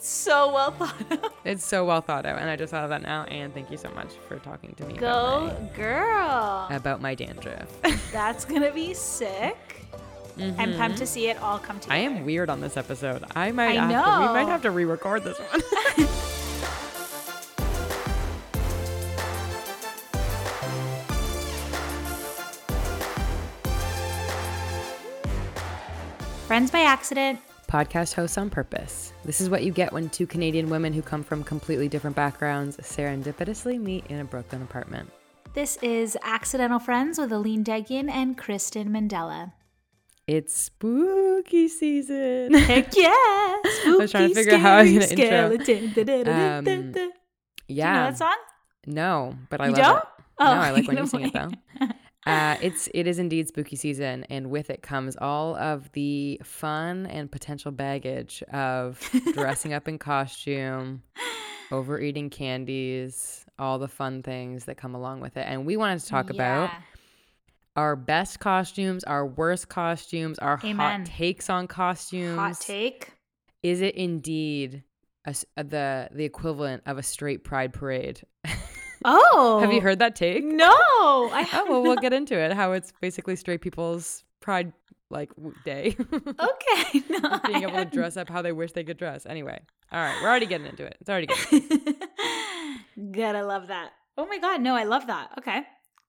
It's so well thought out. It's so well thought out, and I just thought of that now. And thank you so much for talking to me Go, about girl. about my dandruff. That's gonna be sick. I'm pumped to mm-hmm. see it all come together. I am weird on this episode. I might. I have To, we might have to re-record this one. Friends by accident. Podcast hosts on purpose. This is what you get when two Canadian women who come from completely different backgrounds serendipitously meet in a Brooklyn apartment. This is Accidental Friends with Aline Degian and Kristen Mandela. It's spooky season. Heck yeah! I was trying to figure out how I was gonna intro. Um, Do you know yeah. that song? No, but I You love don't? it. Oh, no, I like when you sing it though. Uh, it's it is indeed spooky season, and with it comes all of the fun and potential baggage of dressing up in costume, overeating candies, all the fun things that come along with it. And we wanted to talk about our best costumes, our worst costumes, our Amen. hot takes on costumes. Hot take. Is it indeed a the the equivalent of a straight pride parade? Oh, Have you heard that take? No, I Oh well, we'll get into it. How it's basically straight people's pride like day, Okay, no, being able to dress up how they wish they could dress. Anyway, all right, we're already getting into it. It's already good. Gotta love that. Oh my god, no, I love that. Okay,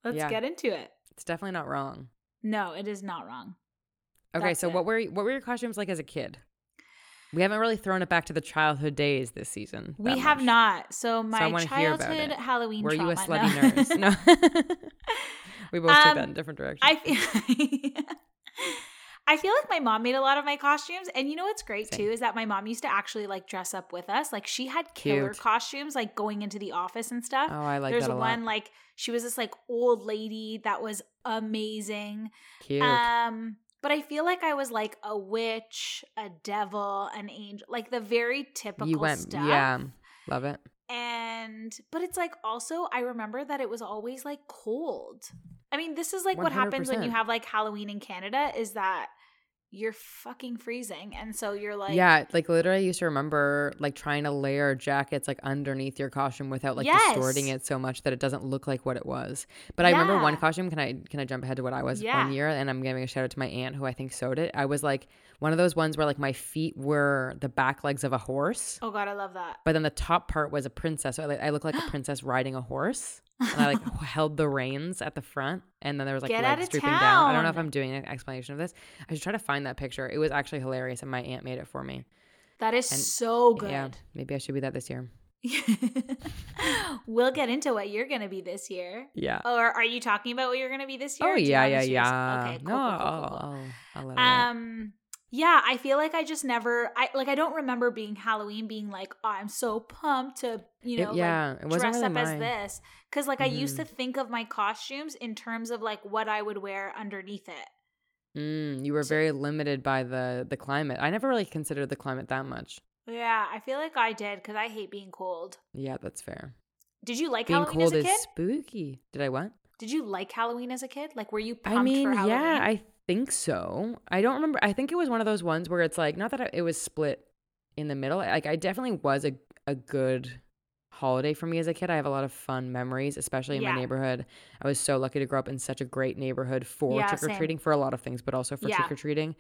let's Yeah. get into it. It's definitely not wrong. No, it is not wrong. Okay, That's so it. what were what were your costumes like as a kid? We haven't really thrown it back to the childhood days this season. We have much. not. So my about childhood. Halloween Were you a slutty no. nurse? No. we both took Um, that in different directions. I feel, I feel like my mom made a lot of my costumes, and you know what's great Same. too is that my mom used to actually like dress up with us. Like she had killer Cute. costumes, like going into the office and stuff. oh, I like There's that a one lot. like she was this like old lady that was amazing. Cute. Um, but I feel like I was like a witch, a devil, an angel, like the very typical you went, stuff. yeah, love it. And but it's like also I remember that it was always like cold. I mean, this is like what happens when you have like Halloween in Canada is that you're fucking freezing. And so you're like yeah, like literally, I used to remember like trying to layer jackets like underneath your costume without like distorting it so much that it doesn't look like what it was. But I remember one costume. Can I can I jump ahead to what I was Yeah. one year? And I'm giving a shout out to my aunt who I think sewed it. I was like one of those ones where like my feet were the back legs of a horse, Oh god, I love that. but then the top part was a princess. So I, like, I look like a princess riding a horse. And I like held the reins at the front, and then there was like Get legs drooping down. I don't know if. I'm doing an explanation of this. I should try to find that picture. It was actually hilarious, and my aunt made it for me. That is And- so good. Yeah, maybe I should be that this year. we'll get into what you're gonna be this year. Yeah. Or are you talking about what you're gonna be this year? Oh or do you yeah, yeah, yeah. Okay, cool, no, cool, cool, I'll, cool, cool. I'll, I'll it. Um yeah, I feel like I just never I like I don't remember being Halloween being like, oh, I'm so pumped to, you It- know, yeah, it like wasn't dress really up as this. Cause like I used to think of my costumes in terms of like what I would wear underneath it. Mm, you were very limited by the the climate. I never really considered the climate that much. Yeah, I feel like I did because I hate being cold. Yeah, that's fair. Did you like Being Halloween cold as a is kid? spooky. Did I what? Did you like Halloween as a kid? Like were you pumped I mean, for Halloween? yeah, I think so. I don't remember. I think it was one of those ones where it's like not that I, it was split in the middle. Like I definitely was a a good holiday for me as a kid. I have a lot of fun memories, especially in Yeah. my neighborhood. I was so lucky to grow up in such a great neighborhood for Yeah, trick or treating for a lot of things, but also for Yeah. trick or treating.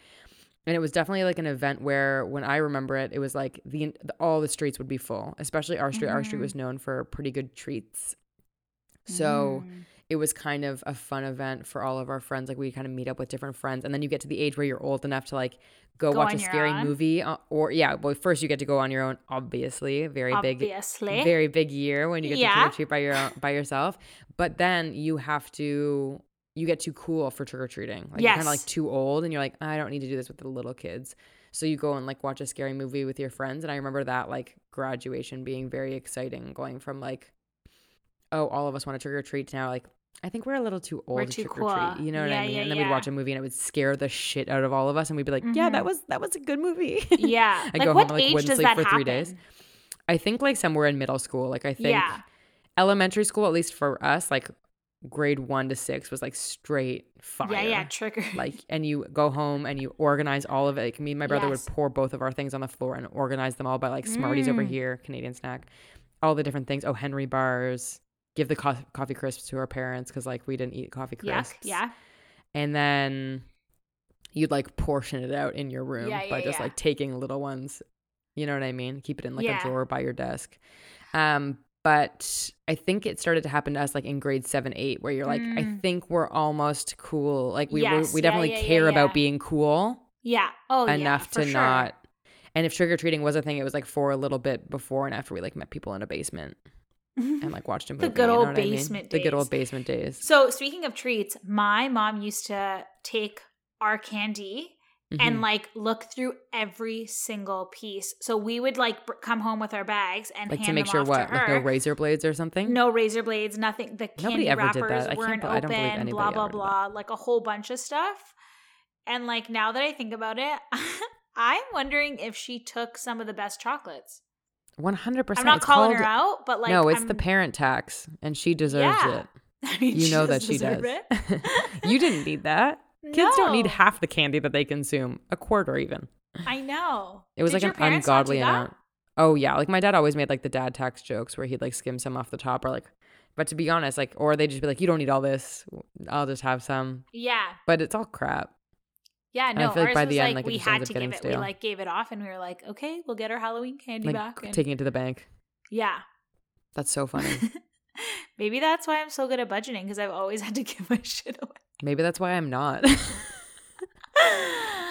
And it was definitely like an event where, when I remember it, it was like the, all the streets would be full, especially our street. Our street Mhm. was known for pretty good treats. So Mm. It was kind of a fun event for all of our friends. Like we kind of meet up with different friends, and then you get to the age where you're old enough to like go, Go watch a scary own. movie, uh, or yeah. Well, first you get to go on your own. Obviously, very big, obviously. very big year when you get to trick or treat by your own, by yourself. But then you have to. You get too cool for trick or treating. Like you're kind of like too old, and you're like, I don't need to do this with the little kids. So you go and like watch a scary movie with your friends, and I remember that like graduation being very exciting, going from like, oh, all of us want to trick or treat to now like, I think we're a little too old We're to too trick or treat. cool. You know what Yeah, I mean? yeah, and then we'd watch a movie and it would scare the shit out of all of us, and we'd be like, yeah, that Mhm. was that was a good movie. yeah. I like go what home and, like, age wouldn't does sleep that for happen? three days. I think like somewhere in middle school. Like I think Yeah. elementary school, at least for us, like grade one to six was like straight fire. Yeah, yeah, trigger. Like, and you go home and you organize all of it. Like, me and my brother Yes. would pour both of our things on the floor and organize them all by like Smarties over Mm. here, Canadian snack, all the different things. Oh, Henry bars. Give the co- coffee crisps to our parents because like we didn't eat coffee Yuck. crisps. Yeah. And then you'd like portion it out in your room Yeah, by yeah, just yeah. like taking little ones. You know what I mean? Keep it in like Yeah. a drawer by your desk. Um, but I think it started to happen to us like in grade seven, eight, where you're like, I Mm. think we're almost cool. Like we Yes, were, we definitely yeah, yeah, care yeah. about being cool Yeah. Oh, yeah, enough to sure. not. And if trick or treating was a thing, it was like for a little bit before and after we like met people in a basement and like watched a movie. The good you know old what I mean? basement The good old basement days. So speaking of treats, my mom used to take our candy Mhm. and like look through every single piece. So we would like br- come home with our bags and like to make sure what, like no razor blades or something. No razor blades, nothing. The candy wrappers that. I can't weren't be- I don't believe open. Blah blah did blah. Like a whole bunch of stuff. And like now that I think about it, I'm wondering if she took some of the best chocolates. One hundred percent. I'm not calling her out, but like no, it's I'm, the parent tax, and she deserves Yeah. it. I mean, You know that she does. you didn't need that. Kids don't need half the candy that they consume, a quarter even. I know. It was Did like an ungodly amount. Oh yeah, like my dad always made like the dad tax jokes where he'd like skim some off the top or like but to be honest, like or they'd just be like, You don't need all this. I'll just have some. Yeah. But it's all crap. Yeah, And I no. feel like by the end, like like, we had to give it. We like gave it off, and we were like, okay, we'll get our Halloween candy Like back. and- taking it to the bank. yeah. That's so funny. Maybe that's why I'm so good at budgeting because I've always had to give my shit away. Maybe that's why I'm not.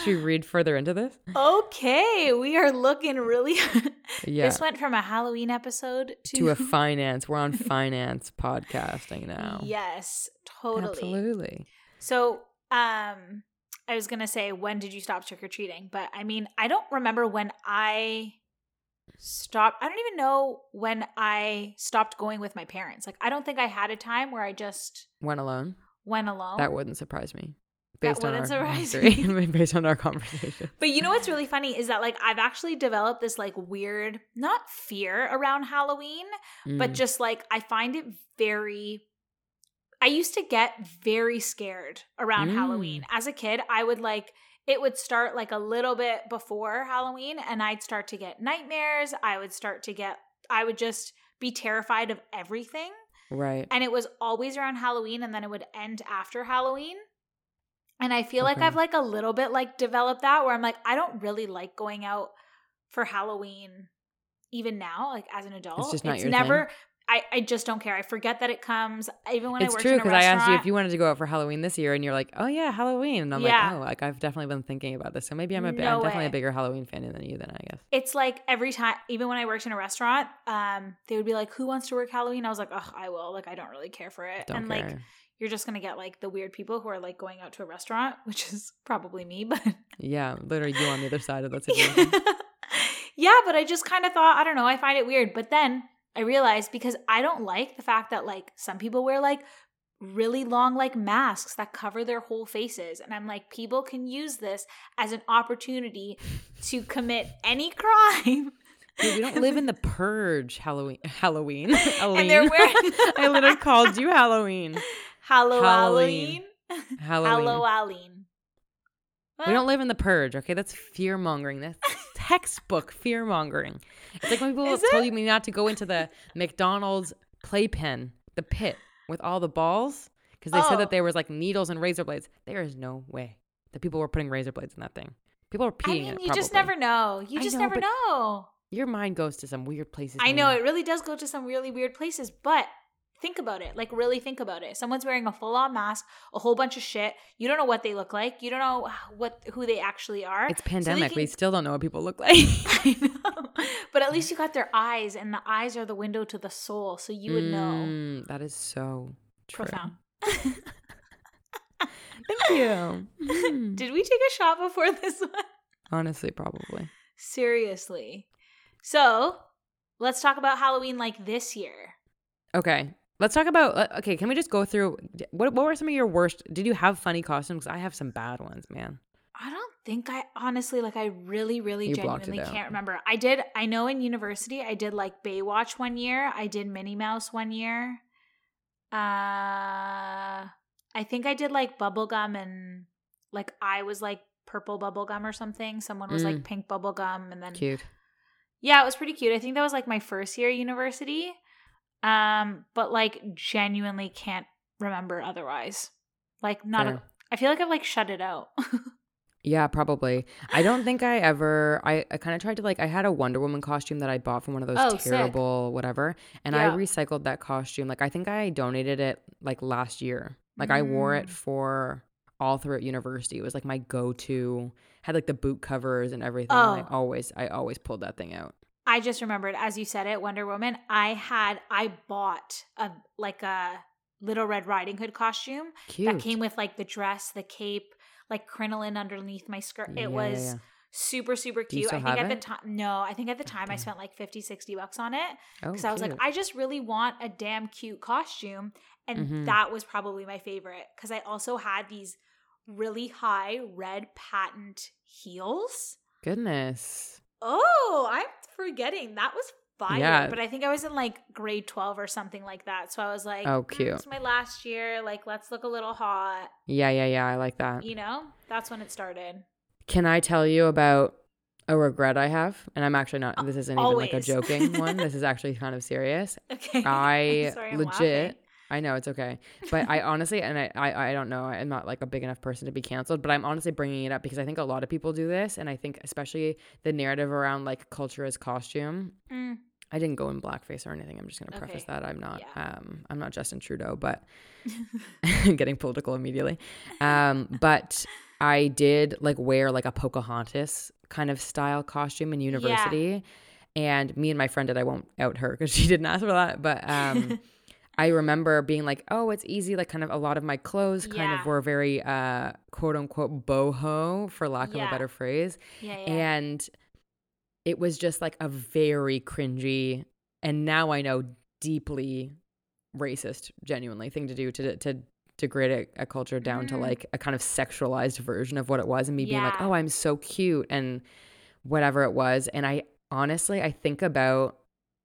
Should we read further into this? okay, we are looking really. Yeah. This went from a Halloween episode to, to a finance. We're on finance podcasting now. Yes, totally. Absolutely. So, um, I was gonna say, when did you stop trick or treating? But I mean, I don't remember when I stopped. I don't even know when I stopped going with my parents. Like, I don't think I had a time where I just Went alone. went alone. That wouldn't surprise me. That Based on our wouldn't surprise history, me. based on our conversation. But you know what's really funny is that like I've actually developed this like weird, not fear around Halloween, but Mm. just like I find it very I used to get very scared around Mm. Halloween. As a kid, I would like it would start like a little bit before Halloween and I'd start to get nightmares. I would start to get I would just be terrified of everything. right. And it was always around Halloween and then it would end after Halloween. And I feel like I've like a little bit like developed that where I'm like I don't really like going out for Halloween even now like as an adult. just not your never I, I just don't care. I forget that it comes. Even when it's I worked true because I asked you if you wanted to go out for Halloween this year, and you're like, "Oh yeah, Halloween," and I'm Yeah. like, "Oh, like I've definitely been thinking about this, so maybe I'm a No I'm definitely a bigger Halloween fan than you, then I guess." it's like every time, even when I worked in a restaurant, um, they would be like, "Who wants to work Halloween?" I was like, "Oh, I will." Like, I don't really care for it. Don't and care. like, you're just gonna get like the weird people who are like going out to a restaurant, which is probably me, but yeah, literally you on the other side of that situation. yeah, but I just kind of thought, I don't know, I find it weird. But then I realized because I don't like the fact that like some people wear like really long like masks that cover their whole faces and i'm like people can use this as an opportunity to commit any crime Dude, we don't live in the purge Halloween. Halloween. Halloween. and they're wearing I literally called you Halloween. Halloween. Halloween. Halloween. We don't live in the purge, okay? That's fear mongering. That's textbook fear mongering. It's like when people Is told it? me not to go into the McDonald's playpen, the pit with all the balls, because they said Oh. that there was like needles and razor blades. There is no way that people were putting razor blades in that thing. People are I peeing mean, in it. you just never know. You just know, never know. Your mind goes to some weird places. I know it really does go to some really weird places, but think about it. Like really think about it. Someone's wearing a full-on mask, a whole bunch of shit. You don't know what they look like. You don't know what who they actually are. It's So they pandemic. we still don't know what people look like. I know. But at least you got their eyes and the eyes are the window to the soul, so you would know. Mm, that is so true. Profound. Thank you. Mm. Did we take a shot before this one? Honestly, probably. Seriously. So, let's talk about Halloween like this year. Okay. Let's talk about. uh, Okay, can we just go through what what were some of your worst? Did you have funny costumes? I have some bad ones, man. I don't think I honestly like I really really You genuinely can't remember. I did I know in university I did like Baywatch one year. I did Minnie Mouse one year. Uh, I think I did like bubblegum and like I was like purple bubblegum or something. Someone was Mm. like pink bubblegum and then Cute. Yeah, it was pretty cute. I think that was like my first year at university. Um, but like genuinely can't remember otherwise. Like not a. I feel like I've like shut it out. Yeah, probably. I don't think I ever. I, I kind of tried to like. I had a Wonder Woman costume that I bought from one of those Oh, sick. terrible whatever, and I recycled that costume. Like I think I donated it like last year. Like I wore it Mm. for all throughout university. It was like my go-to. Had like the boot covers and everything. and I Oh. always, I always pulled that thing out. I just remembered as you said it, Wonder Woman, I had I bought a like a little red riding hood costume Cute. that came with like the dress, the cape, like crinoline underneath my skirt. Yeah, It yeah, was yeah. super super you cute. I think at the time no, I think at the time I spent like 50 60 bucks on it. Oh, because I was like. I just really want a damn cute costume. And Mhm. that was probably my favorite because I also had these really high red patent heels. Goodness. Oh, I'm forgetting. That was fire. Yeah. But I think I was in like grade 12 or something like that. So I was like, Oh, "Mm, cute. It's my last year. Like, let's look a little hot. Yeah, yeah, yeah. I like that. You know, that's when it started. Can I tell you about a regret I have? And I'm actually not. This isn't even like a joking one. This is actually kind of serious. Okay. I Sorry, I'm legit. laughing. I know it's okay, but I honestly, and I, I, I don't know. I'm not like a big enough person to be canceled, but I'm honestly bringing it up because I think a lot of people do this, and I think especially the narrative around like culture as costume. Mm, I didn't go in blackface or anything. I'm just gonna preface Okay. that I'm not. Yeah. Um, I'm not Justin Trudeau, but getting political immediately. Um, but I did like wear like a Pocahontas kind of style costume in university, and me and my friend did. I won't out her because she didn't ask for that, but um. I remember being like, oh, it's easy. Like, kind of a lot of my clothes kind Yeah. of were very, uh, quote unquote, boho, for lack of a better phrase yeah, yeah. and it was just like a very cringy and now i know deeply racist genuinely thing to do to to degrade a, a culture down to Mhm. like a kind of sexualized version of what it was and me being like oh i'm so cute and whatever it was and i honestly i think about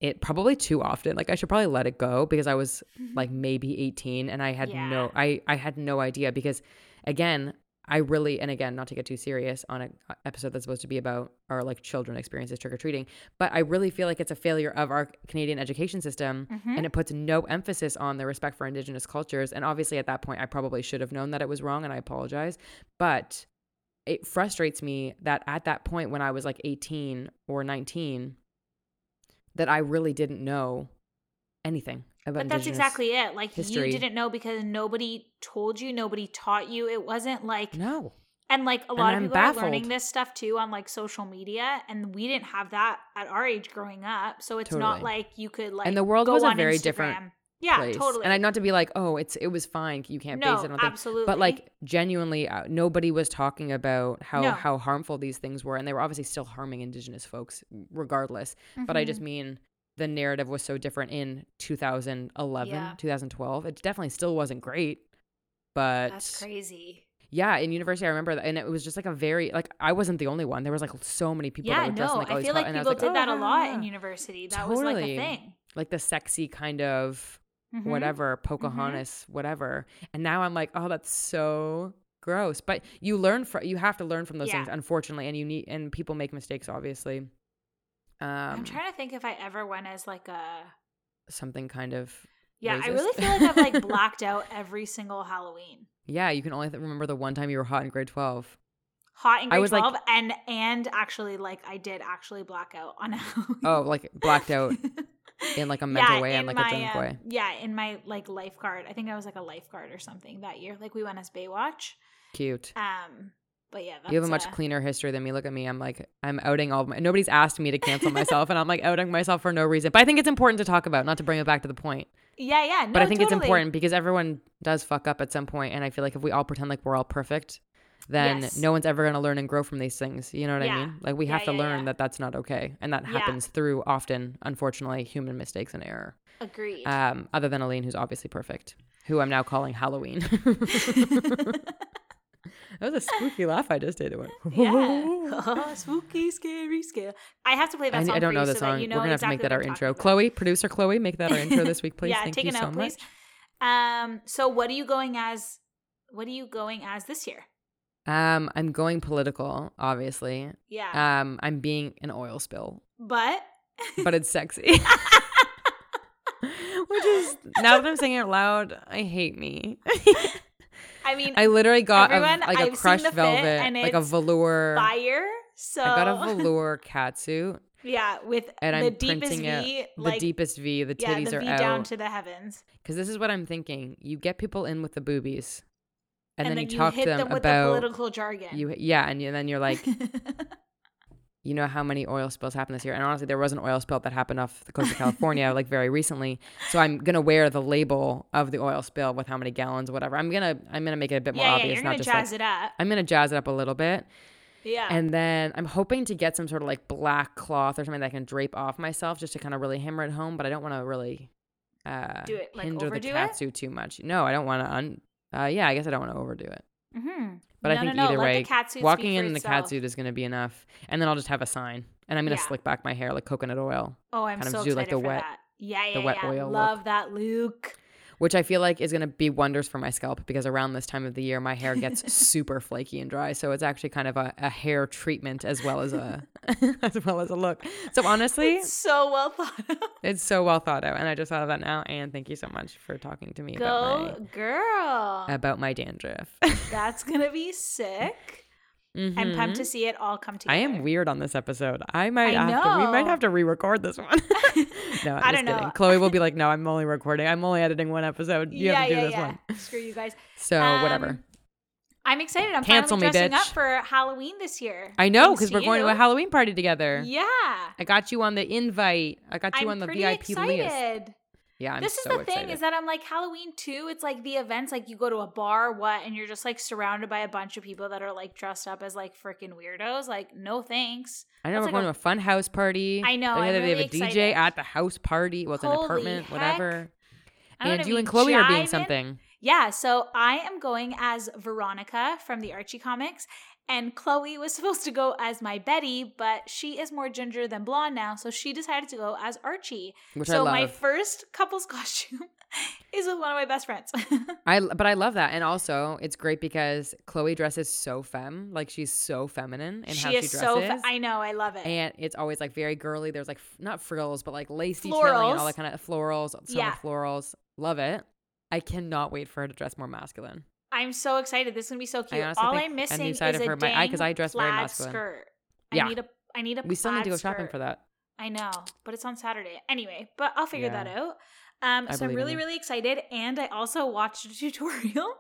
it probably too often. Like i should probably let it go because i was like maybe 18 and i had no i i had no idea because again i really and again not to get too serious on an episode that's supposed to be about our like children experiences trick-or-treating but i really feel like it's a failure of our canadian education system Mhm. and it puts no emphasis on the respect for indigenous cultures and obviously at that point i probably should have known that it was wrong and i apologize but it frustrates me that at that point when i was like 18 or 19 that i really didn't know anything about But that's exactly it. Like history. you didn't know because nobody told you, nobody taught you. It wasn't like no and like a And lot of I'm people are learning this stuff too on like social media and we didn't have that at our age growing up. So it's not like you could like and the world was a very Instagram. different Yeah, place. totally. And I not to be like, oh, it's it was fine. You can't no, base it on things. absolutely. But like genuinely, uh, nobody was talking about how No. how harmful these things were, and they were obviously still harming Indigenous folks, regardless. But I just Mhm. mean the narrative was so different in 2011, Yeah. 2012. It definitely still wasn't great. But that's crazy. yeah, in university, I remember that, and it was just like a very like I wasn't the only one. There was like so many people that Yeah, were no, in, like I feel like people like, did that "Oh, a lot in ah." university. That was like a thing. like the sexy kind of Mhm. whatever Pocahontas, whatever. And now I'm like, oh, that's so gross. But you learn from you have to learn from those things, unfortunately, and you need and people make mistakes, obviously. Um, I'm trying to think if I ever went as like a something kind of Yeah, I really feel like I've like blacked out every single Halloween. yeah. You can only th- remember the one time you were hot in grade twelve. Hot in I grade was, like- 12 and and actually like I did actually black out on Halloween. Oh, like blacked out in like a mental way and like a drunk um, way. Yeah, in my like lifeguard. I think I was like a lifeguard or something that year. Like we went as Baywatch. Cute. Um, but yeah, that's, You have a much uh, cleaner history than me. Look at me. I'm like, I'm outing all of my. Nobody's asked me to cancel myself, and I'm like outing myself for no reason. But I think it's important to talk about, not to bring it back to the point. Yeah, yeah. No, but I think it's important because everyone does fuck up at some point, and I feel like if we all pretend like we're all perfect, then Yes. no one's ever going to learn and grow from these things. You know what I mean? Like we Yeah, have to yeah, learn yeah. that that's not okay, and that Yeah. happens through often, unfortunately, human mistakes and error. Agreed. Um, other than Aline, who's obviously perfect, who I'm now calling Halloween. that was a spooky laugh I just did. It went. yeah. Spooky, scary, scare. I have to play that I, song I don't know the so song. you know We're gonna have to make that our intro. about. Chloe, producer Chloe, make that our intro this week, please. yeah, Thank take you a so note, please. much. Um. So, what are you going as? What are you going as this year? Um, I'm going political, obviously. Yeah. Um, I'm being an oil spill, but. but it's sexy. Which is now that I'm saying it out loud, I hate me. I mean, I literally got a, like I've a crushed the velvet, and like a velour. fire. So I got a velour catsuit, Yeah, with and the I'm deepest printing it. V, The like deepest V, the yeah, titties the are V out. down to the heavens, Because this is what I'm thinking: you get people in with the boobies, and, and, then, then you talk hit to them, them with about the political jargon. you. Yeah, and, you- then you're like, you know how many oil spills happened this year and honestly there was an oil spill that happened off the coast of california like very recently so i'm gonna wear the label of the oil spill with how many gallons whatever i'm gonna i'm gonna make it a bit more yeah, yeah, obvious you're not gonna just jazz like it up. i'm gonna jazz it up a little bit Yeah, and then i'm hoping to get some sort of like black cloth or something that i can drape off myself just to kind of really hammer it home but i don't want to really uh Do it, like, hinder the overdo it? too much no i don't want to un uh yeah i guess i don't want to overdo it mm-hmm. but no, I think no, no. either Let way, walking in the itself. catsuit is going to be enough. And then I'll just have a sign. And I'm going to Yeah. slick back my hair like coconut oil, Oh, I'm kind of so do, excited like, the for wet- that. Yeah, yeah, the wet yeah. oil Love that, Luke. Which I feel like is going to be wonders for my scalp because around this time of the year, my hair gets super flaky and dry. So it's actually kind of a, a hair treatment as well as a as well as a look. So honestly, It's so well thought of. it's so well thought out. And I just thought of that now. And thank you so much for talking to me about Go, girl. about my dandruff. That's gonna be sick. I'm pumped to see it all come together. I am weird on this episode. I might I have to. We might have to re-record this one. no, I'm I just don't know. kidding. Chloe will be like, "No, I'm only recording. I'm only editing one episode. You yeah, have to do yeah, this yeah. one." Screw you guys. So whatever. Um, I'm excited. I'm Cancel me, finally dressing bitch. up for Halloween this year. I know because we're going to a Halloween party together. Yeah. I got you on the invite. I got you I'm on the VIP list. Excited. Yeah, I'm this so is the excited. thing is that I'm like Halloween too. It's like the events, like you go to a bar, what, and you're just like surrounded by a bunch of people that are like dressed up as like freaking weirdos. Like, no thanks. I know that's we're like going to a fun house party. I know, They, I'm they really have a excited. DJ at the house party. Well, it's an apartment, heck. whatever. And you and Chloe are being something. Yeah, so I am going as Veronica from the Archie comics, and Chloe was supposed to go as my Betty, but she is more ginger than blonde now, so she decided to go as Archie. Which so my first couple's costume is with one of my best friends. I but I love that, and also it's great because Chloe dresses so femme, like she's so feminine in how she dresses. so. Fa- I know, I love it. and it's always like very girly. There's like f- not frills, but like lace detailing and all Florals. that kind of florals. So Yeah. florals. Love it. I cannot wait for her to dress more masculine. I'm so excited. This is gonna be so cute. honestly All I'm missing is a my- I- 'cause I dress very masculine. skirt. Yeah. I need a. I need a. We still need to go shopping skirt. for that. I know, but it's on Saturday anyway. But I'll figure Yeah. that out. Um, so I'm really, really excited, and I also watched a tutorial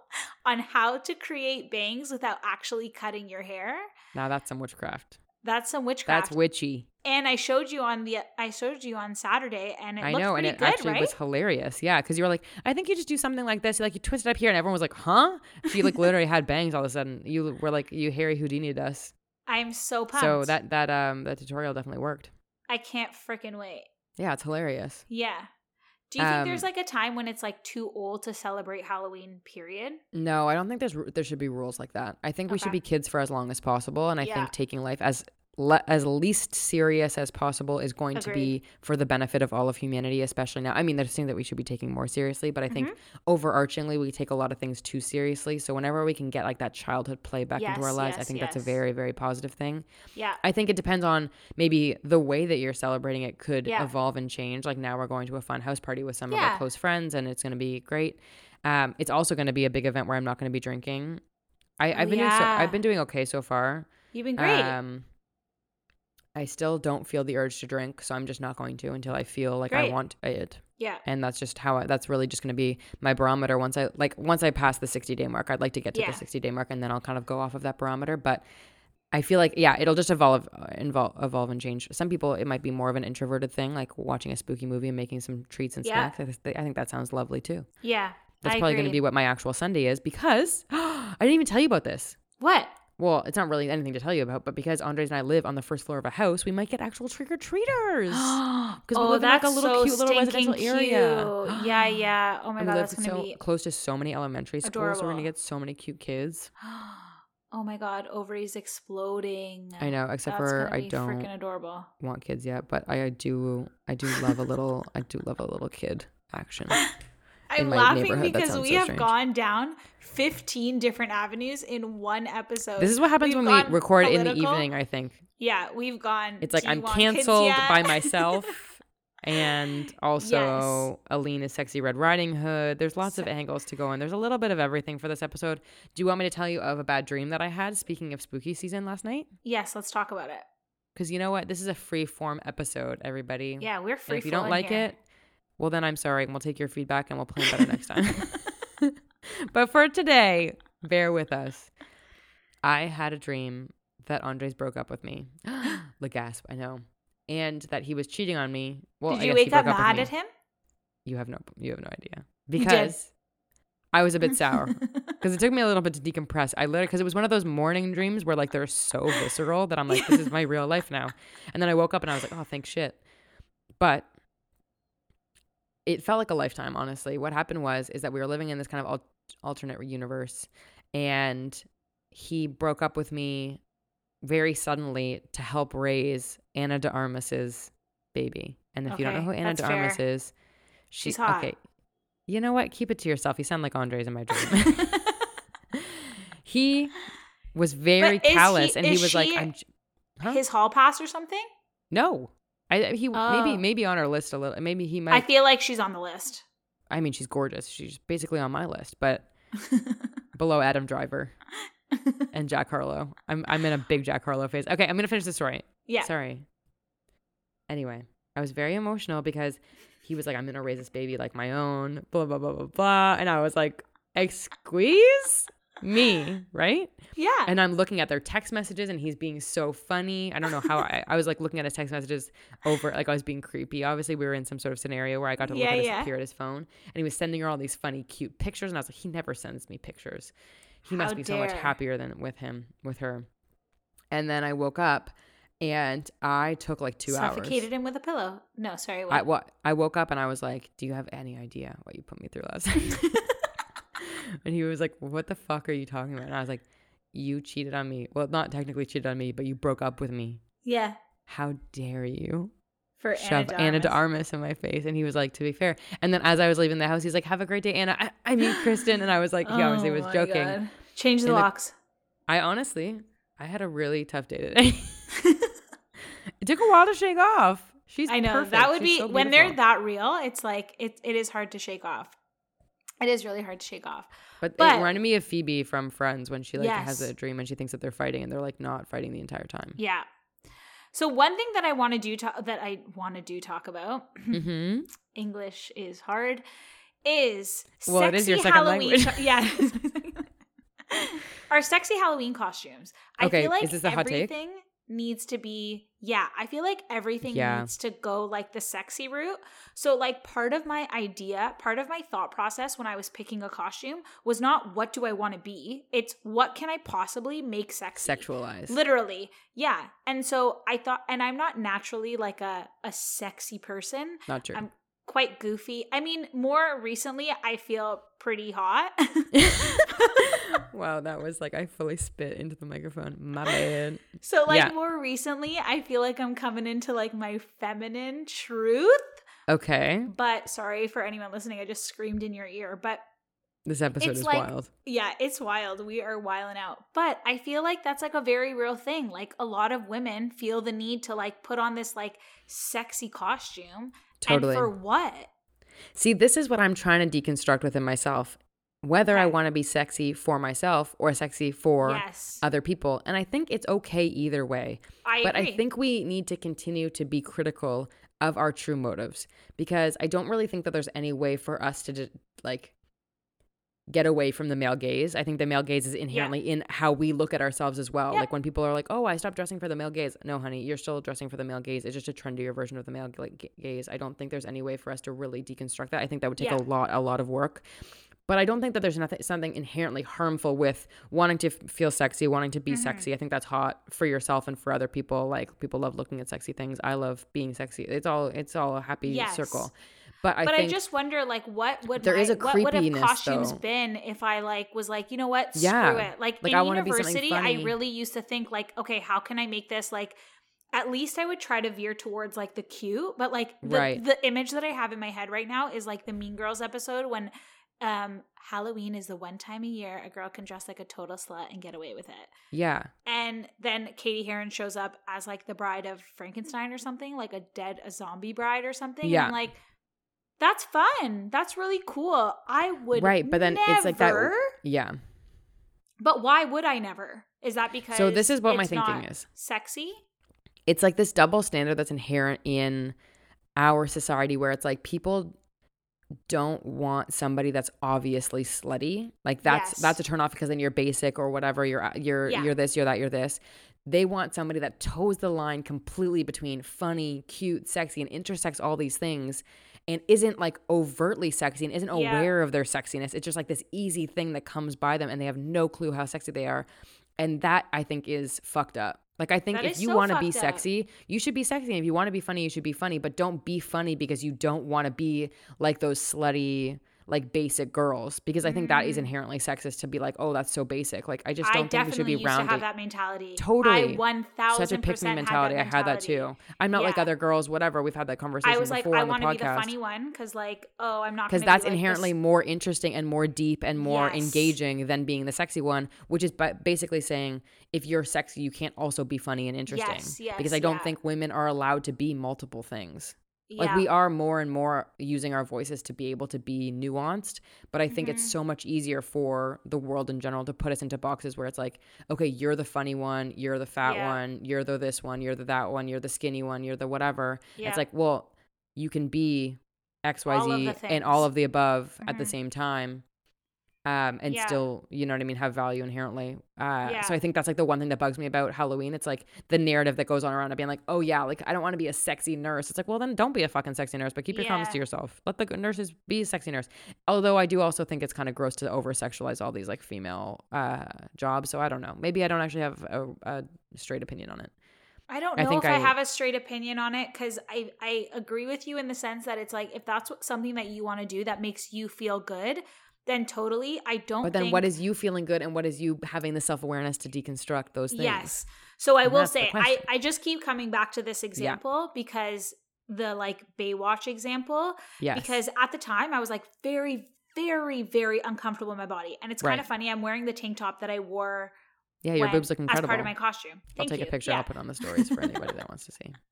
on how to create bangs without actually cutting your hair. Now that's some witchcraft. That's some witchcraft. That's witchy. and I showed you on the I showed you on Saturday, and it I know, and it good, actually right? was hilarious. Yeah, because you were like, I think you just do something like this. You Like you twist it up here, and everyone was like, "Huh?" She like literally had bangs all of a sudden. You were like, you Harry Houdini'd us. I'm so pumped. So that that um that tutorial definitely worked. I can't freaking wait. Yeah, it's hilarious. Yeah. Do you think there's Um, like a time when it's like too old to celebrate Halloween? Period. No, I don't think there's there should be rules like that. I think we should be kids for as long as possible, and I Yeah. think taking life as le- as least serious as possible is going to be for the benefit of all of humanity, especially now. I mean, there's things that we should be taking more seriously, but I think Mm-hmm. overarchingly we take a lot of things too seriously. So whenever we can get like that childhood play back into our Yes, lives, I yes, think that's a very very positive thing. Yeah. I think it depends on maybe the way that you're celebrating it could Yeah. evolve and change. Like now we're going to a fun house party with some of our close friends and it's going to be great. Um, it's also going to be a big event where I'm not going to be drinking. I, I've been doing so, I've been doing okay so far. You've been great. Um, I still don't feel the urge to drink, so I'm just not going to until I feel like I want it. yeah. And that's just how I, that's really just going to be my barometer once I like once I pass the 60 day mark. I'd like to get to Yeah. the 60 day mark and then I'll kind of go off of that barometer, but I feel like yeah, it'll just evolve uh, evolve evolve and change. Some people it might be more of an introverted thing like watching a spooky movie and making some treats and Yeah. snacks. I, I think that sounds lovely too. Yeah. That's I probably going to be what my actual Sunday is because I didn't even tell you about this. What? Well, it's not really anything to tell you about, but because Andres and I live on the first floor of a house, we might get actual trick or treaters. Because we oh, live in, like, a little cute little residential area. yeah, yeah. Oh my we god, live that's gonna so be. close to so many elementary schools, so we're gonna get so many cute kids. Oh my god, ovaries exploding. I know, except That's for I don't freaking adorable. want kids yet, but I, I do I do love a little I do love a little kid action. I'm laughing. Because we so have strange. gone down 15 different avenues in one episode. This is what happens We've when we record in the evening. I think Yeah, we've gone. it's like I'm canceled by myself, and also Aline is sexy Red Riding Hood. There's lots of angles to go in. There's a little bit of everything for this episode. Do you want me to tell you of a bad dream that I had? Speaking of spooky season last night, yes, let's talk about it. because you know what, this is a free form episode. Everybody, Yeah, we're And free. if you don't like it, well then I'm sorry, and we'll take your feedback and we'll plan better next time. but for today, bear with us. I had a dream that Andres broke up with me. the gasp, I know. And that he was cheating on me. Well, Did you wake up mad at him? You have no you have no idea. Because I was a bit sour. Because it took me a little bit to decompress. I literally because it was one of those morning dreams where like they're so visceral that I'm like, this is my real life now. And then I woke up and I was like, oh, thank shit. But it felt like a lifetime, honestly. What happened was is that we were living in this kind of al- alternate universe, and he broke up with me very suddenly to help raise Ana de Armas's baby. And if you don't know who Ana de Armas fair. is, she, She's hot. Okay, you know what? Keep it to yourself. You sound like Andres in my dream. he was very is he- callous, and he was like, "I'm." Huh? His hall pass or something? No, I he Oh. maybe maybe on our list a little. Maybe he might. I feel like she's on the list. I mean, she's gorgeous. She's basically on my list, but below Adam Driver and Jack Harlow. I'm I'm in a big Jack Harlow phase. Okay, I'm gonna finish the story. yeah. Sorry. Anyway, I was very emotional because he was like, I'm gonna raise this baby like my own, blah blah blah blah blah. And I was like, Excuse me, right? Yeah. And I'm looking at their text messages and he's being so funny. I don't know how I, I was like looking at his text messages over like I was being creepy. Obviously, we were in some sort of scenario where I got to look Yeah, at his yeah. peer at his phone and he was sending her all these funny, cute pictures. And I was like, he never sends me pictures. He must How be so much happier than with him, with her. And then I woke up and I took like two Suffocated hours. Suffocated him with a pillow. No, sorry. I, What? what, I woke up and I was like, Do you have any idea what you put me through last night? and he was like, What the fuck are you talking about? And I was like, You cheated on me. Well, not technically cheated on me, but you broke up with me. yeah. How dare you For shove Anna, Ana de Armas. In my face? And he was like, To be fair. And then as I was leaving the house, he's like, Have a great day, Anna. I, I mean, Kristen. And I was like, He oh obviously Oh was joking. God. Change the And the- locks. I honestly, I had a really tough day today. it took a while to shake off. She's I know perfect. that would She's be so when they're that real. It's like it. It is hard to shake off. It is really hard to shake off. But, But- it reminded me of Phoebe from Friends when she like has a dream and she thinks that they're fighting and they're like not fighting the entire time. Yeah. So one thing that I want to do that I want to do talk about Mm-hmm. English is hard is Well, it is your sexy second Halloween. language. yeah. Our sexy Halloween costumes. I Okay, feel like is this a hot take? Needs to be yeah, I feel like everything Yeah. needs to go like the sexy route. So like part of my idea, part of my thought process when I was picking a costume was not what do I want to be? It's what can I possibly make sexy? Sexualized. Literally. Yeah. And so I thought and I'm not naturally like a a sexy person. not true. I'm quite goofy. I mean, more recently I feel pretty hot. wow, that was like I fully spit into the microphone. My bad. so like Yeah. more recently I feel like I'm coming into like my feminine truth. Okay. But sorry for anyone listening, I just screamed in your ear. But This episode It's is like- wild. yeah, it's wild. We are wiling out. But I feel like that's like a very real thing. Like a lot of women feel the need to like put on this like sexy costume. Totally. And for what? See, this is what I'm trying to deconstruct within myself. Whether I want to be sexy for myself or sexy for yes. other people. And I think it's okay either way. I but agree. I think we need to continue to be critical of our true motives because I don't really think that there's any way for us to like get away from the male gaze. I think the male gaze is inherently in how we look at ourselves as well. Yeah. Like when people are like, "Oh, I stopped dressing for the male gaze." No, honey, you're still dressing for the male gaze. It's just a trendier version of the male like, gaze. I don't think there's any way for us to really deconstruct that. I think that would take Yeah. a lot a lot of work. But I don't think that there's nothing something inherently harmful with wanting to f- feel sexy, wanting to be Mhm. sexy. I think that's hot for yourself and for other people. Like people love looking at sexy things. I love being sexy. It's all it's all a happy Yes. circle. But I but I just wonder, like, what would There my, is a what would have costumes though. been if I like was like, you know what, Yeah. it. Like, Like, in I wanna be something university, I really used to think like, okay, how can I make this like at least I would try to veer towards like the cute, but like the, Right. the image that I have in my head right now is like the Mean Girls episode when um Halloween is the one time a year a girl can dress like a total slut and get away with it. Yeah. And then Cady Heron shows up as like the bride of Frankenstein or something, like a dead a zombie bride or something. Yeah. And like that's fun. That's really cool. I would Right, but then it's like that- Yeah. But why would I never? Is that because So this is what my thinking is. Sexy? It's like this double standard that's inherent in our society where it's like people don't want somebody that's obviously slutty. Like that's Yes. that's a turn off because then you're basic or whatever. You're uh, you're Yeah. you're this, you're that, you're this. They want somebody that toes the line completely between funny, cute, sexy, and intersects all these things and isn't like overtly sexy and isn't Yeah. aware of their sexiness. It's just like this easy thing that comes by them and they have no clue how sexy they are. And that I think is fucked up. Like I think That if you so want to be up. sexy, you should be sexy. And if you want to be funny, you should be funny. But don't be funny because you don't want to be like those slutty, like basic girls. Because I think that is Mm. inherently sexist to be like, oh, that's so basic. Like I just don't think we should be used to rounded. have that mentality. Totally. I one thousand Such a pick me mentality. I had that too. I'm not like other girls, whatever. We've had that conversation I was like, I want to be the funny one because, like, oh, I'm not because that's be like this- inherently more interesting and more deep and more Yes. engaging than being the sexy one which is basically saying if you're sexy you can't also be funny and interesting Yes, yes, because i don't yeah. think women are allowed to be multiple things like we are more and more using our voices to be able to be nuanced but i think it's Mhm. so much easier for the world in general to put us into boxes where it's like okay you're the funny one you're the fat Yeah. one you're the this one you're the that one you're the skinny one you're the whatever Yeah. it's like well you can be xyz All and all of the above at the Mhm. same time um, and Yeah. still you know what i mean have value inherently. Uh, Yeah. so i think that's like the one thing that bugs me about halloween it's like the narrative that goes on around it being like oh yeah like i don't want to be a sexy nurse. It's like well then don't be a fucking sexy nurse but keep your comments to yourself. Let the nurses be a sexy nurse. Although i do also think it's kind of gross to over sexualize all these like female uh, jobs so i don't know. Maybe i don't actually have a, a straight opinion on it. I don't I know think if I, I- have a straight opinion on it because I I agree with you in the sense that it's like if that's what, something that you want to do that makes you feel good, then totally. I don't. but then think, what is you feeling good and what is you having the self-awareness to deconstruct those things Yes. So I And will say I. I just keep coming back to this example because the like Baywatch example yes because at the time I was like very very very uncomfortable in my body and it's kind of funny I'm wearing the tank top that I wore yeah your when- boobs look incredible. as part of my costume. I'll take you. a picture. Yeah. I'll put on the stories for anybody that wants to see.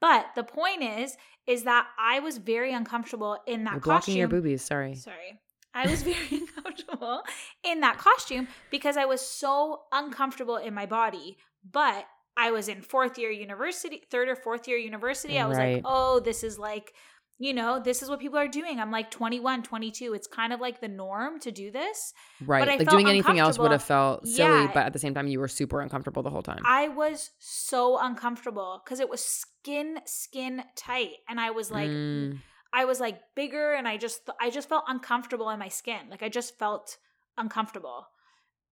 But the point is, is that I was very uncomfortable in that You're blocking costume. your boobies. Sorry. Sorry. I was very uncomfortable in that costume because I was so uncomfortable in my body. But I was in fourth year university, third or fourth year university. I was Right. like, oh, this is like, you know, this is what people are doing. I'm like 21, 22. It's kind of like the norm to do this. Right. I like felt doing anything else would have felt silly, Yeah. but at the same time, you were super uncomfortable the whole time. I was so uncomfortable because it was skin, skin tight. And I was like, Mm, I was like bigger and I just I just felt uncomfortable in my skin. Like I just felt uncomfortable.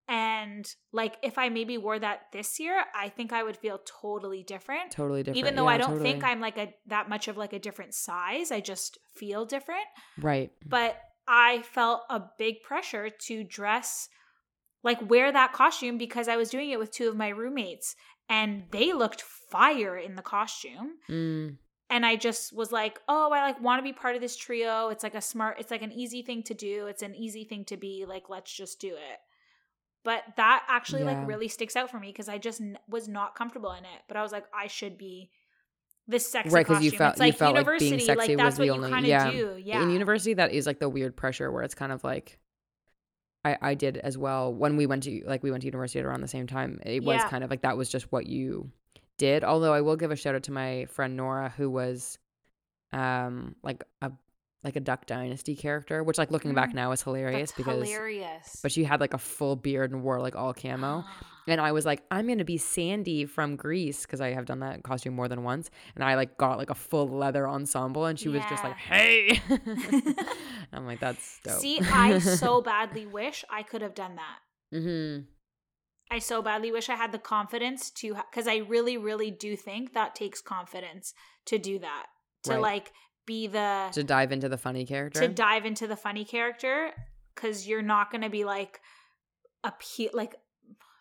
And like if I maybe wore that this year, I think I would feel totally different. totally different. Even though Yeah, I don't totally. think I'm like a that much of like a different size, I just feel different. right. But I felt a big pressure to dress like wear that costume because I was doing it with two of my roommates and they looked fire in the costume Mm, and I just was like, "Oh, I like want to be part of this trio. It's like a smart, it's like an easy thing to do. It's an easy thing to be. Like, let's just do it." But that actually Yeah. like really sticks out for me because I just n- was not comfortable in it. But I was like, I should be this sexy right. Costume. you felt it's like you felt like university, being sexy that's was what the you only. kind of yeah. do. Yeah, In university, that is like the weird pressure where it's kind of like. I, I did as well when we went to like we went to university at around the same time. It was Yeah. kind of like that was just what you did. Although I will give a shout out to my friend Nora who was um like a like a Duck Dynasty character, which like looking back Mm. now is hilarious That's because hilarious. but she had like a full beard and wore like all camo. And I was like, I'm gonna be Sandy from Grease because I have done that costume more than once. And I like got like a full leather ensemble, and she was just like, "Hey," I'm like, "That's dope." See, I so badly wish I could have done that. hmm I so badly wish I had the confidence to, because I really, really do think that takes confidence to do that. To Right. like be the, to dive into the funny character. to dive into the funny character, because you're not going to be like, a like,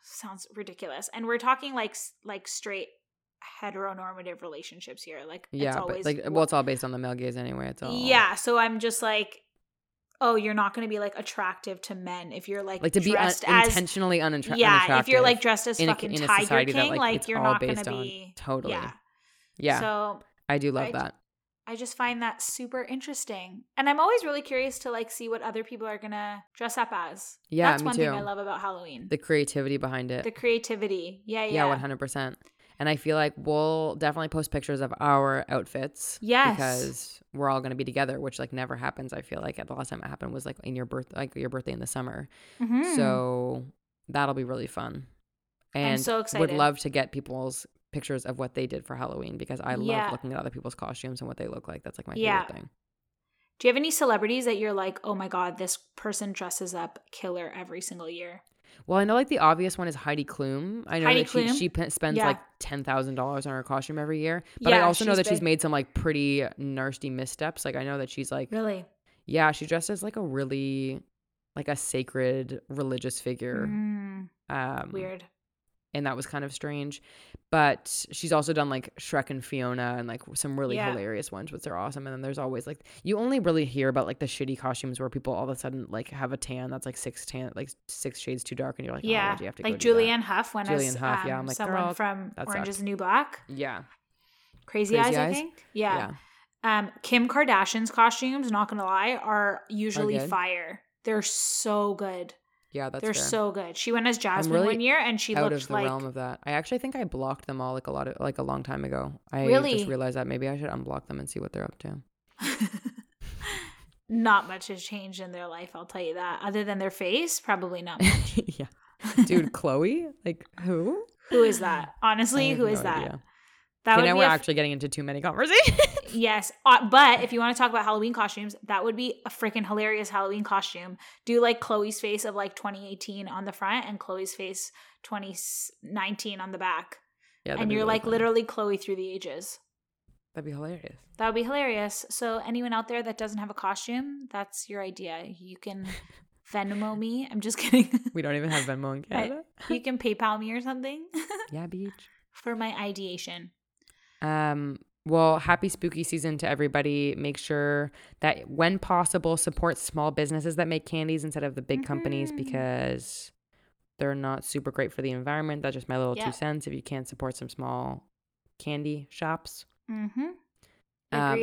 sounds ridiculous. And we're talking like, like straight heteronormative relationships here. Like Yeah, it's but like well, it's all based on the male gaze anyway. It's all yeah. So I'm just like, oh, you're not going to be like attractive to men if you're like like to be un- dressed as intentionally unattra- yeah. If you're like dressed as in a- fucking in a Tiger society that, King, like, like, you're not going to be totally. Yeah. yeah, So I do love I- that. I just find that super interesting. And I'm always really curious to like see what other people are gonna dress up as. Yeah, That's me one too. thing I love about Halloween. The creativity behind it. The creativity. Yeah, yeah, yeah. one hundred percent. And I feel like we'll definitely post pictures of our outfits. Yes. Because we're all gonna be together, which like never happens. I feel like the last time it happened was like in your birth like your birthday in the summer. Mhm. So that'll be really fun. And I'm so excited. would love to get people's pictures of what they did for Halloween because I love Yeah. looking at other people's costumes and what they look like. That's like my Yeah. favorite thing. Do you have any celebrities that you're like, oh my god, this person dresses up killer every single year? Well, I know like the obvious one is Heidi Klum. I know Heidi that she, Klum? she p- spends Yeah. like ten thousand dollars on her costume every year. But I Yeah, also know she's that she's big. made some like pretty nasty missteps. Like I know that she's like Really? yeah, she dressed as like a really like a sacred religious figure. Mm, Um, weird. And that was kind of strange. But she's also done like Shrek and Fiona and like some really Yeah. hilarious ones, which are awesome. And then there's always like you only really hear about like the shitty costumes where people all of a sudden like have a tan that's like six tan like six shades too dark, and you're like, oh, yeah. why'd you have to Like? Julianne Hough when Julianne as Hough, yeah, um, I'm like, someone from Orange is New Black. Yeah, Crazy, Crazy Eyes, I think. Yeah. yeah, Um, Kim Kardashian's costumes, not gonna lie, are usually good? fire. They're so good. Yeah. That's They're fair. so good. She went as Jasmine really one year, and she out looked of the like realm of that. I actually think I blocked them all like a lot of like a long time ago. I Really? just realized that maybe I should unblock them and see what they're up to. not much has changed in their life. I'll tell you that. Other than their face, probably not. much. yeah, dude, Chloe, like who? who is that? Honestly, who no is that? idea. That okay, would now be we're f- actually getting into too many conversations. yes. Uh, but if you want to talk about Halloween costumes, that would be a freaking hilarious Halloween costume. Do like Chloe's face of like 2018 on the front and Chloe's face 2019 on the back, yeah, and you're really like literally Chloe through the ages. That'd be hilarious. That would be hilarious. So anyone out there that doesn't have a costume, that's your idea. You can Venmo me. I'm just kidding. We don't even have Venmo in I- Canada. you can PayPal me or something yeah, beach. for my ideation. Um, well, happy spooky season to everybody. Make sure that when possible, support small businesses that make candies instead of the big companies Mhm. because they're not super great for the environment. That's just my little Yeah. two cents. If you can't support some small candy shops, Mm-hmm. um,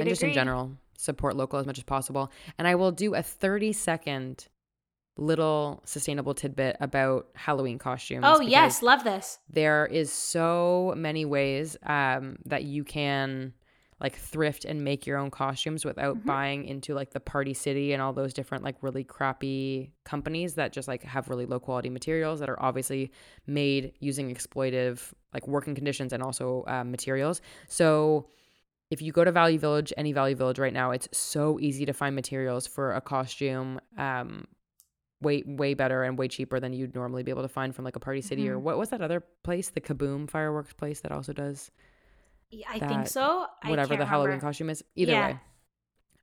and just in general, support local as much as possible. And I will do a 30 second little sustainable tidbit about Halloween costumes. Oh yes, love this. there is so many ways um, that you can like thrift and make your own costumes without Mhm. buying into like the party city and all those different like really crappy companies that just like have really low quality materials that are obviously made using exploitive like working conditions and also um, materials so if you go to value village any value village right now it's so easy to find materials for a costume um, way way better and way cheaper than you'd normally be able to find from like a party city or Mhm. what was that other place the kaboom fireworks place that also does Yeah, I that- think so. I whatever the halloween remember. costume is either Yeah. way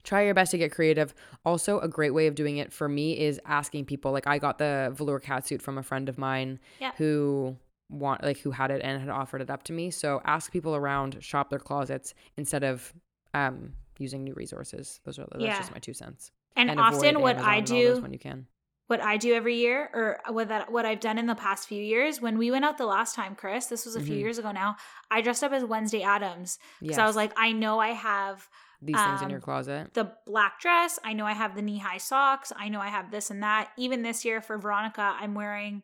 try your best to get creative also a great way of doing it for me is asking people like i got the velour catsuit from a friend of mine Yeah. who want like who had it and had offered it up to me so ask people around shop their closets instead of um using new resources those are that's Yeah. just my two cents And, avoid often, what Amazon I and do, when you can what I do every year, or what that what I've done in the past few years, when we went out the last time, Chris, this was a few Mhm. years ago now. I dressed up as Wednesday Addams because yes. I was like, I know I have these things in your um, closet the black dress. I know I have the knee high socks. I know I have this and that. Even this year for Veronica, I'm wearing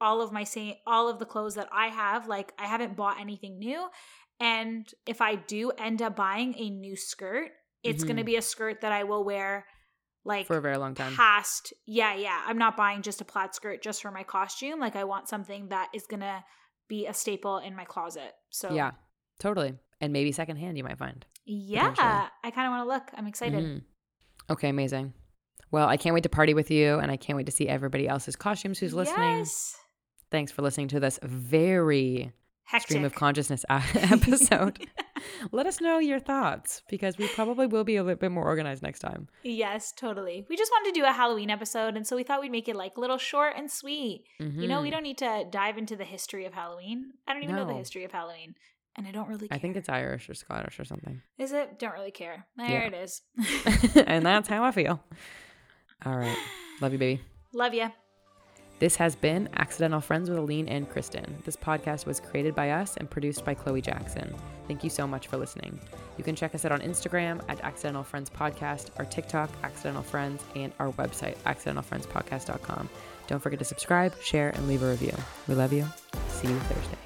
all of my same all of the clothes that I have. Like I haven't bought anything new. And if I do end up buying a new skirt, it's Mhm. gonna be a skirt that I will wear like for a very long time past yeah, yeah. I'm not buying just a plaid skirt just for my costume. Like I want something that is gonna be a staple in my closet. So yeah totally and maybe secondhand you might find Yeah. I kinda wanna look. I'm excited. Mhm. Okay, amazing. Well, I can't wait to party with you, and I can't wait to see everybody else's costumes who's listening. Yes. Thanks for listening to this very Hectic. stream of consciousness episode. Let us know your thoughts because we probably will be a little bit more organized next time. Yes, totally. We just wanted to do a Halloween episode, and so we thought we'd make it like little short and sweet. You know, we Mhm. don't need to dive into the history of Halloween. I don't even know the history of Halloween. and I don't really care. I think it's Irish or Scottish or something. Is it? Don't really care. There Yeah. it is. and that's how I feel. All right. Love you, baby. Love ya. This has been Accidental Friends with Aline and Kristen. This podcast was created by us and produced by Chloe Jackson. Thank you so much for listening. You can check us out on Instagram at Accidental Friends Podcast, our TikTok, Accidental Friends, and our website, accidentalfriendspodcast.com. Don't forget to subscribe, share, and leave a review. We love you. See you Thursday.